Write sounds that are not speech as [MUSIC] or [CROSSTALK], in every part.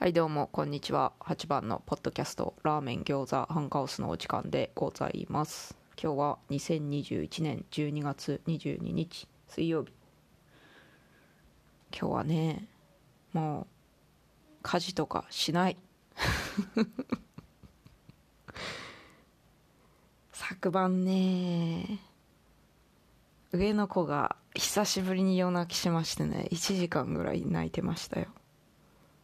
はいどうもこんにちは。8番のポッドキャストラーメン餃子ハンカオスのお時間でございます。今日は2021年12月22日水曜日。今日はねもう家事とかしない。[LAUGHS] 昨晩ね上の子が久しぶりに夜泣きしましてね1時間ぐらい泣いてましたよ。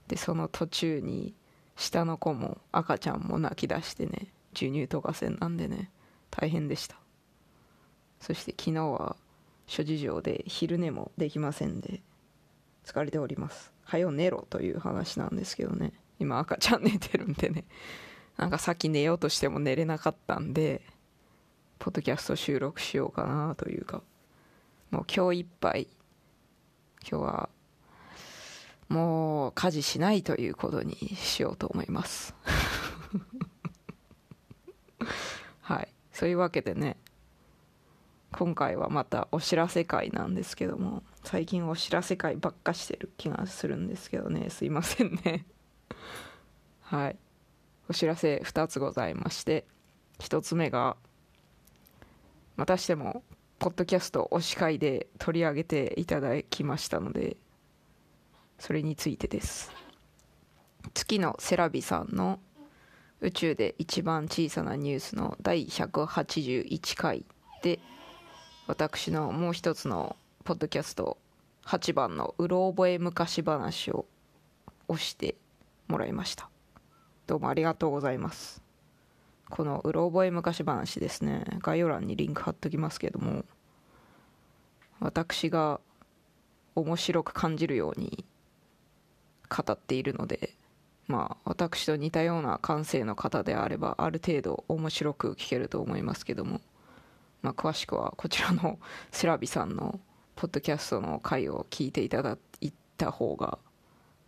でその途中に下の子も赤ちゃんも泣き出してね授乳とかせんなんでね大変でした。そして昨日は諸事情で昼寝もできませんで疲れております。はよ寝ろという話なんですけどね。今赤ちゃん寝てるんでね。なんかさっき寝ようとしても寝れなかったんでポッドキャスト収録しようかなというか。もう今日いっぱい。今日はもう家事しないということにしようと思います。[LAUGHS] はい。そういうわけでね今回はまたお知らせ会なんですけども最近お知らせ会ばっかしてる気がするんですけどねすいませんね。[LAUGHS] はい。お知らせ2つございまして1つ目がまたしてもポッドキャスト推し会で取り上げていただきましたのでそれについてです。月のセラビさんの宇宙で一番小さなニュースの第181回で私のもう一つのポッドキャスト8番のうろ覚え昔話を押してもらいました。どうもありがとうございます。このうろ覚え昔話ですね。概要欄にリンク貼っときますけども私が面白く感じるように語っているのでまあ私と似たような感性の方であればある程度面白く聞けると思いますけども、まあ、詳しくはこちらの [LAUGHS] セラビさんのポッドキャストの回を聞いていただいた方が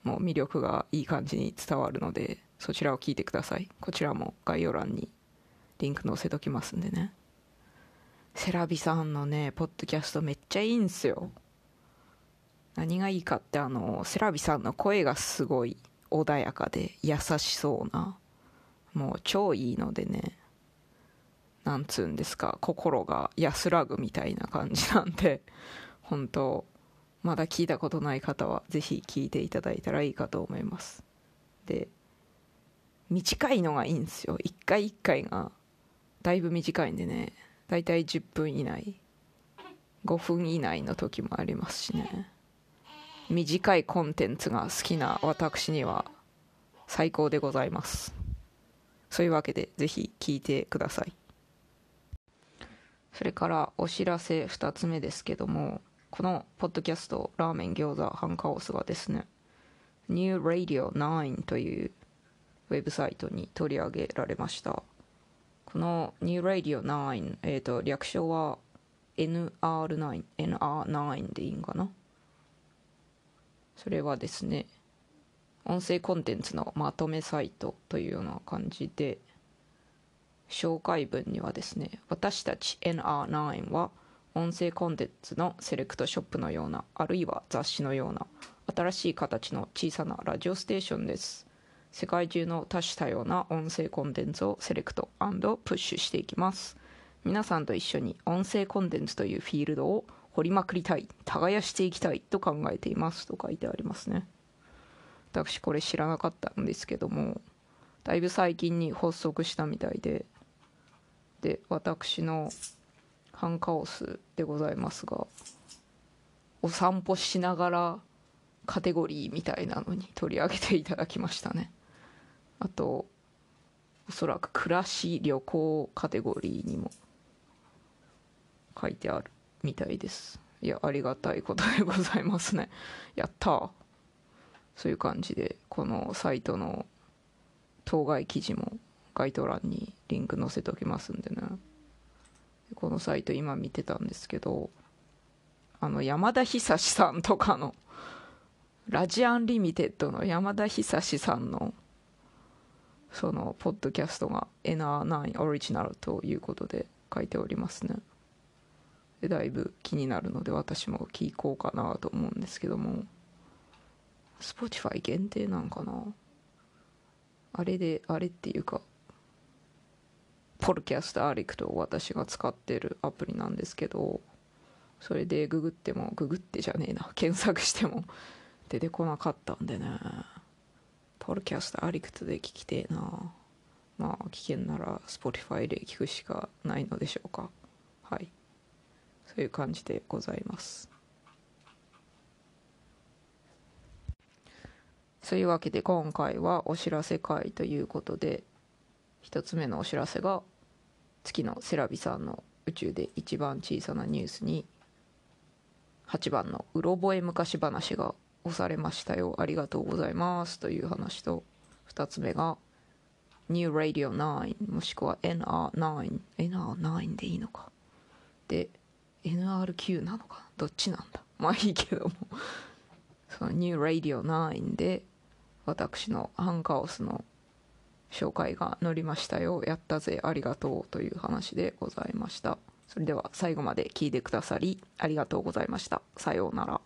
もう魅力がいい感じに伝わるのでそちらを聞いてください。こちらも概要欄にリンク載せときますんでね。セラビさんのねポッドキャストめっちゃいいんすよ。何がいいかってあのセラビさんの声がすごい穏やかで優しそうなもう超いいのでねなんつうんですか心が安らぐみたいな感じなんで本当まだ聞いたことない方はぜひ聞いていただいたらいいかと思います。で短いのがいいんですよ。一回一回がだいぶ短いんでねだいたい10分以内5分以内の時もありますしね。短いコンテンツが好きな私には最高でございます。そういうわけでぜひ聞いてください。それからお知らせ2つ目ですけどもこのポッドキャストラーメン餃子ハンカオスがですね New Radio 9というウェブサイトに取り上げられました。この New Radio 9、えーと、略称は NR9 NR9 でいいんかな？それはですね音声コンテンツのまとめサイトというような感じで紹介文にはですね私たち NR9 は音声コンテンツのセレクトショップのようなあるいは雑誌のような新しい形の小さなラジオステーションです。世界中の多種多様な音声コンテンツをセレクトプッシュしていきます。皆さんと一緒に音声コンテンツというフィールドを掘りまくりたい耕していきたいと考えていますと書いてありますね。私これ知らなかったんですけどもだいぶ最近に発足したみたいでで私のハンカオスでございますがお散歩しながらカテゴリーみたいなのに取り上げていただきましたね。あとおそらく暮らし旅行カテゴリーにも書いてある。みたいです。いやありがたいことでございますね。[LAUGHS] やったそういう感じでこのサイトの当該記事も概要欄にリンク載せておきますんでね。このサイト今見てたんですけどあの山田久志さんとかのラジアンリミテッドの山田久志さんのそのポッドキャストが NR9 オリジナルということで書いておりますね。だいぶ気になるので私も聞こうかなと思うんですけども。Spotify 限定なんかな？あれであれっていうかポルキャストアリクトを私が使ってるアプリなんですけどそれでググってもググってじゃねえな。[LAUGHS] 検索しても出てこなかったんでね。ポルキャストアリクトで聞きてえな。まあ聞けんなら Spotify で聞くしかないのでしょうか。はい。そういう感じでございます。そういうわけで今回はお知らせ会ということで一つ目のお知らせが月のセラビさんの宇宙で一番小さなニュースに8番のうろ覚え昔話が押されましたよ。ありがとうございます。という話と2つ目が New Radio 9もしくは NR9 NR9 でいいのか。で NRQ なのかどっちなんだ？[LAUGHS] まあいいけども。そのニューラディオ9で私のハンカオスの紹介が載りましたよ。やったぜ。ありがとうという話でございました。それでは最後まで聞いてくださりありがとうございました。さようなら。